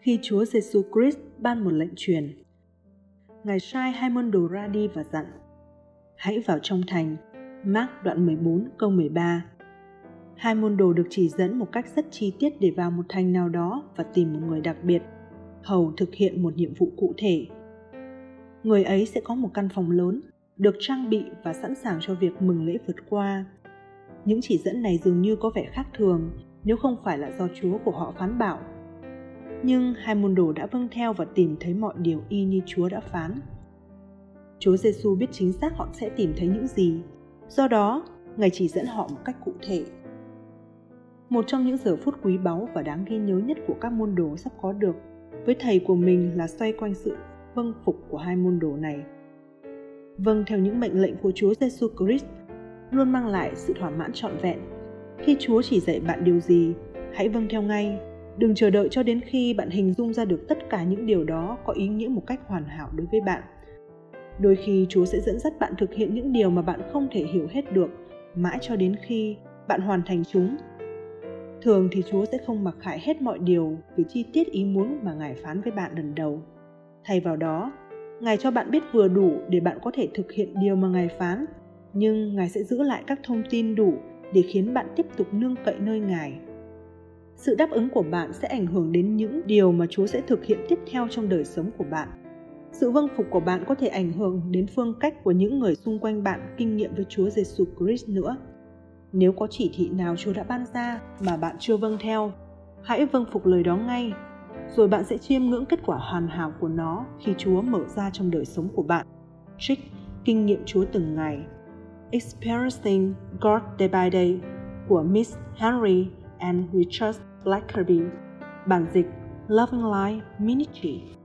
khi Chúa Giêsu Christ ban một lệnh truyền. Ngài sai hai môn đồ ra đi và dặn Hãy vào trong thành Mark đoạn 14 câu 13 Hai môn đồ được chỉ dẫn một cách rất chi tiết để vào một thành nào đó và tìm một người đặc biệt, hầu thực hiện một nhiệm vụ cụ thể. Người ấy sẽ có một căn phòng lớn, được trang bị và sẵn sàng cho việc mừng lễ vượt qua. Những chỉ dẫn này dường như có vẻ khác thường nếu không phải là do Chúa của họ phán bảo. Nhưng hai môn đồ đã vâng theo và tìm thấy mọi điều y như Chúa đã phán. Chúa Giêsu biết chính xác họ sẽ tìm thấy những gì. Do đó, Ngài chỉ dẫn họ một cách cụ thể. Một trong những giờ phút quý báu và đáng ghi nhớ nhất của các môn đồ sắp có được với thầy của mình là xoay quanh sự vâng phục của hai môn đồ này. Vâng theo những mệnh lệnh của Chúa Giêsu Christ luôn mang lại sự thỏa mãn trọn vẹn. Khi Chúa chỉ dạy bạn điều gì, hãy vâng theo ngay. Đừng chờ đợi cho đến khi bạn hình dung ra được tất cả những điều đó có ý nghĩa một cách hoàn hảo đối với bạn. Đôi khi Chúa sẽ dẫn dắt bạn thực hiện những điều mà bạn không thể hiểu hết được, mãi cho đến khi bạn hoàn thành chúng. Thường thì Chúa sẽ không mặc khải hết mọi điều về chi tiết ý muốn mà Ngài phán với bạn lần đầu. Thay vào đó, Ngài cho bạn biết vừa đủ để bạn có thể thực hiện điều mà Ngài phán nhưng Ngài sẽ giữ lại các thông tin đủ để khiến bạn tiếp tục nương cậy nơi Ngài. Sự đáp ứng của bạn sẽ ảnh hưởng đến những điều mà Chúa sẽ thực hiện tiếp theo trong đời sống của bạn. Sự vâng phục của bạn có thể ảnh hưởng đến phương cách của những người xung quanh bạn kinh nghiệm với Chúa Giêsu Christ nữa. Nếu có chỉ thị nào Chúa đã ban ra mà bạn chưa vâng theo, hãy vâng phục lời đó ngay, rồi bạn sẽ chiêm ngưỡng kết quả hoàn hảo của nó khi Chúa mở ra trong đời sống của bạn. Trích Kinh nghiệm Chúa từng ngày Experiencing God Day by Day của Miss Henry and Richard Blackerby, bản dịch Loving Life Ministry.